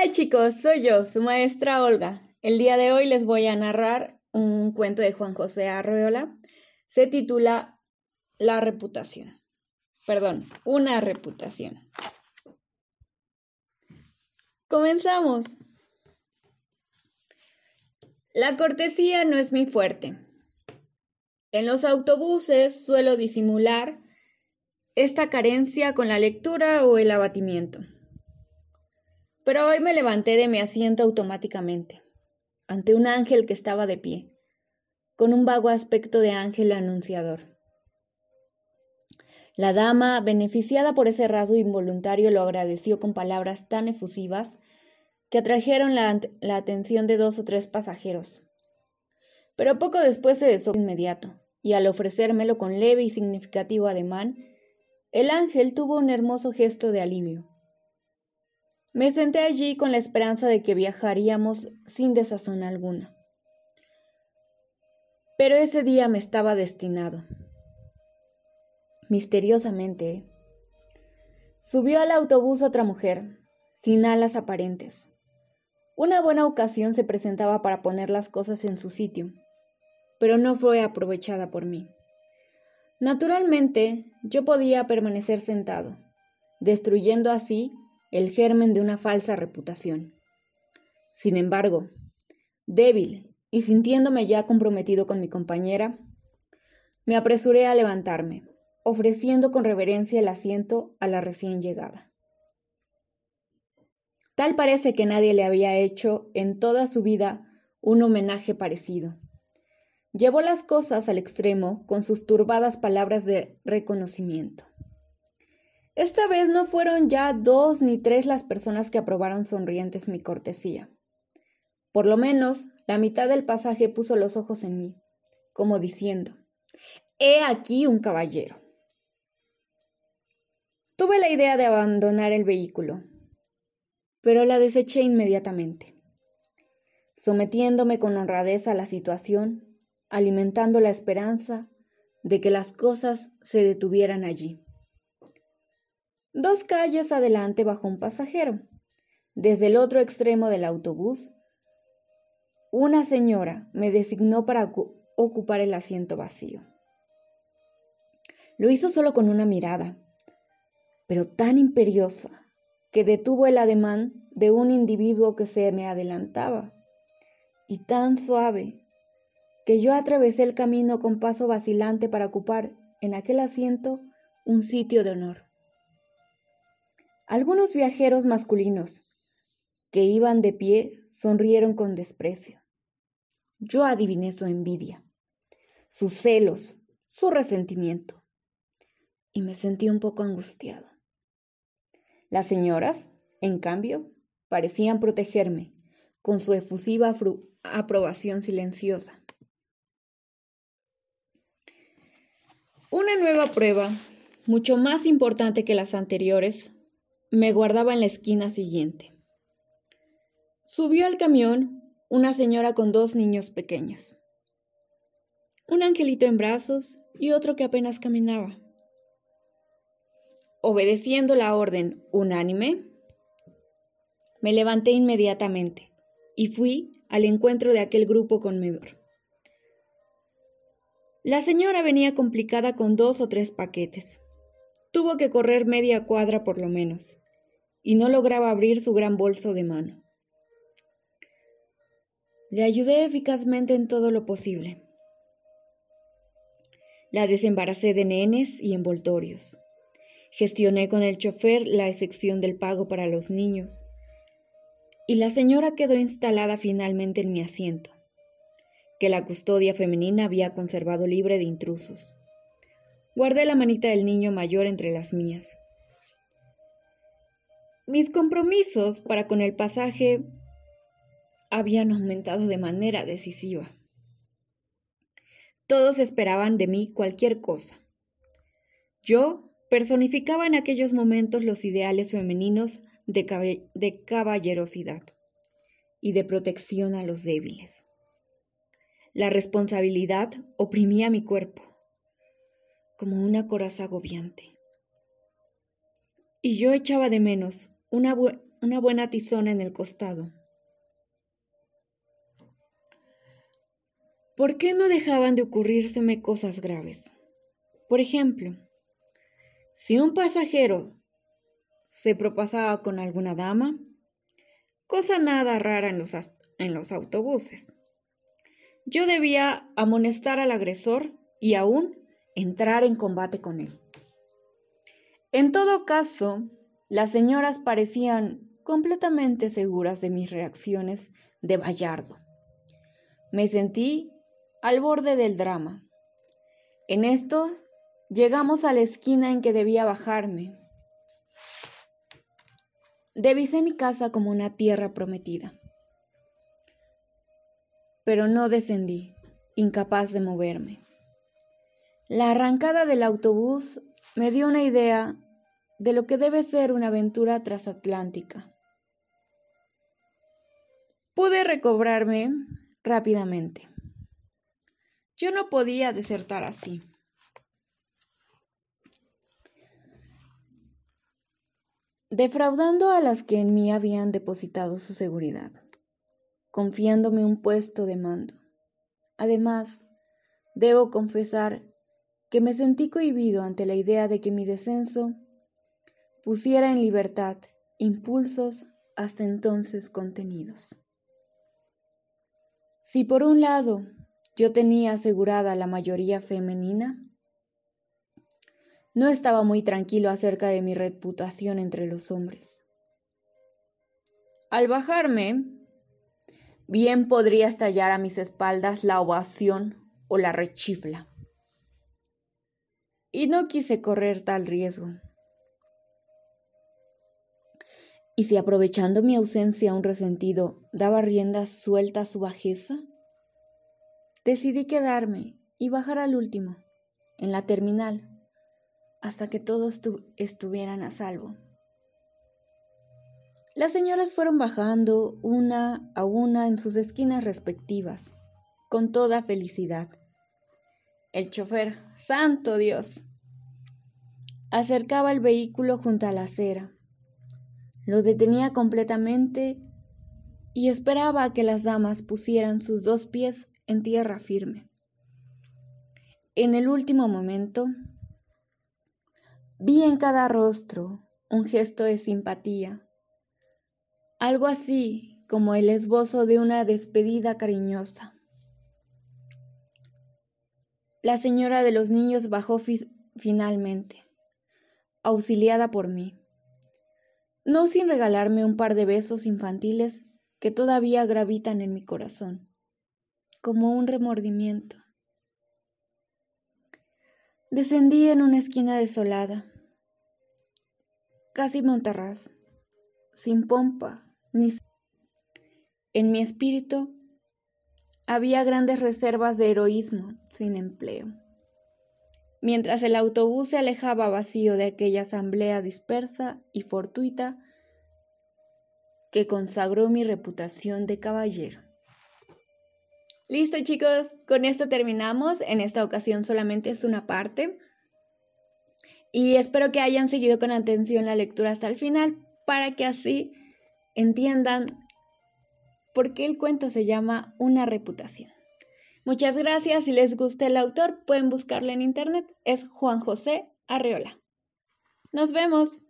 Hola chicos, soy yo, su maestra Olga. El día de hoy les voy a narrar un cuento de Juan José Arreola. Se titula La reputación. Perdón, una reputación. Comenzamos. La cortesía no es mi fuerte. En los autobuses suelo disimular esta carencia con la lectura o el abatimiento. Pero hoy me levanté de mi asiento automáticamente, ante un ángel que estaba de pie, con un vago aspecto de ángel anunciador. La dama, beneficiada por ese rasgo involuntario, lo agradeció con palabras tan efusivas que atrajeron la, la atención de dos o tres pasajeros. Pero poco después se desó inmediato, y al ofrecérmelo con leve y significativo ademán, el ángel tuvo un hermoso gesto de alivio. Me senté allí con la esperanza de que viajaríamos sin desazón alguna. Pero ese día me estaba destinado. Misteriosamente, subió al autobús otra mujer, sin alas aparentes. Una buena ocasión se presentaba para poner las cosas en su sitio, pero no fue aprovechada por mí. Naturalmente, yo podía permanecer sentado, destruyendo así el germen de una falsa reputación. Sin embargo, débil y sintiéndome ya comprometido con mi compañera, me apresuré a levantarme, ofreciendo con reverencia el asiento a la recién llegada. Tal parece que nadie le había hecho en toda su vida un homenaje parecido. Llevó las cosas al extremo con sus turbadas palabras de reconocimiento. Esta vez no fueron ya dos ni tres las personas que aprobaron sonrientes mi cortesía. Por lo menos, la mitad del pasaje puso los ojos en mí, como diciendo, He aquí un caballero. Tuve la idea de abandonar el vehículo, pero la deseché inmediatamente, sometiéndome con honradez a la situación, alimentando la esperanza de que las cosas se detuvieran allí. Dos calles adelante bajó un pasajero. Desde el otro extremo del autobús, una señora me designó para ocupar el asiento vacío. Lo hizo solo con una mirada, pero tan imperiosa que detuvo el ademán de un individuo que se me adelantaba, y tan suave que yo atravesé el camino con paso vacilante para ocupar en aquel asiento un sitio de honor. Algunos viajeros masculinos que iban de pie sonrieron con desprecio. Yo adiviné su envidia, sus celos, su resentimiento, y me sentí un poco angustiado. Las señoras, en cambio, parecían protegerme con su efusiva aprobación silenciosa. Una nueva prueba, mucho más importante que las anteriores, me guardaba en la esquina siguiente. Subió al camión una señora con dos niños pequeños. Un angelito en brazos y otro que apenas caminaba. Obedeciendo la orden unánime, me levanté inmediatamente y fui al encuentro de aquel grupo conmovedor. La señora venía complicada con dos o tres paquetes. Tuvo que correr media cuadra por lo menos, y no lograba abrir su gran bolso de mano. Le ayudé eficazmente en todo lo posible. La desembaracé de nenes y envoltorios. Gestioné con el chofer la excepción del pago para los niños. Y la señora quedó instalada finalmente en mi asiento, que la custodia femenina había conservado libre de intrusos. Guardé la manita del niño mayor entre las mías. Mis compromisos para con el pasaje habían aumentado de manera decisiva. Todos esperaban de mí cualquier cosa. Yo personificaba en aquellos momentos los ideales femeninos de, caballerosidad y de protección a los débiles. La responsabilidad oprimía mi cuerpo como una coraza agobiante. Y yo echaba de menos una, una buena tizona en el costado. ¿Por qué no dejaban de ocurrírseme cosas graves? Por ejemplo, si un pasajero se propasaba con alguna dama, cosa nada rara en los, en los autobuses, yo debía amonestar al agresor y aún entrar en combate con él. En todo caso, las señoras parecían completamente seguras de mis reacciones de Bayardo. Me sentí al borde del drama. En esto llegamos a la esquina en que debía bajarme. Devisé mi casa como una tierra prometida. Pero no descendí, incapaz de moverme. La arrancada del autobús me dio una idea de lo que debe ser una aventura transatlántica. Pude recobrarme rápidamente. Yo no podía desertar así. Defraudando a las que en mí habían depositado su seguridad, confiándome un puesto de mando. Además, debo confesar que me sentí cohibido ante la idea de que mi descenso pusiera en libertad impulsos hasta entonces contenidos. Si por un lado yo tenía asegurada la mayoría femenina, no estaba muy tranquilo acerca de mi reputación entre los hombres. Al bajarme, bien podría estallar a mis espaldas la ovación o la rechifla y no quise correr tal riesgo. ¿Y si aprovechando mi ausencia un resentido daba rienda suelta a su bajeza? Decidí quedarme y bajar al último, en la terminal, hasta que todos estuvieran a salvo. Las señoras fueron bajando una a una en sus esquinas respectivas, con toda felicidad. El chofer, santo Dios, acercaba el vehículo junto a la acera. Lo detenía completamente y esperaba a que las damas pusieran sus dos pies en tierra firme. En el último momento, vi en cada rostro un gesto de simpatía, algo así como el esbozo de una despedida cariñosa. La señora de los niños bajó finalmente, auxiliada por mí, no sin regalarme un par de besos infantiles que todavía gravitan en mi corazón, como un remordimiento. Descendí en una esquina desolada, casi montarraz, sin pompa ni... En mi espíritu había grandes reservas de heroísmo sin empleo. Mientras el autobús se alejaba vacío de aquella asamblea dispersa y fortuita que consagró mi reputación de caballero. Listo chicos, con esto terminamos. En esta ocasión solamente es una parte. Y espero que hayan seguido con atención la lectura hasta el final para que así entiendan por qué el cuento se llama Una reputación. Muchas gracias. Si les gusta el autor, pueden buscarlo en internet. Es Juan José Arreola. Nos vemos.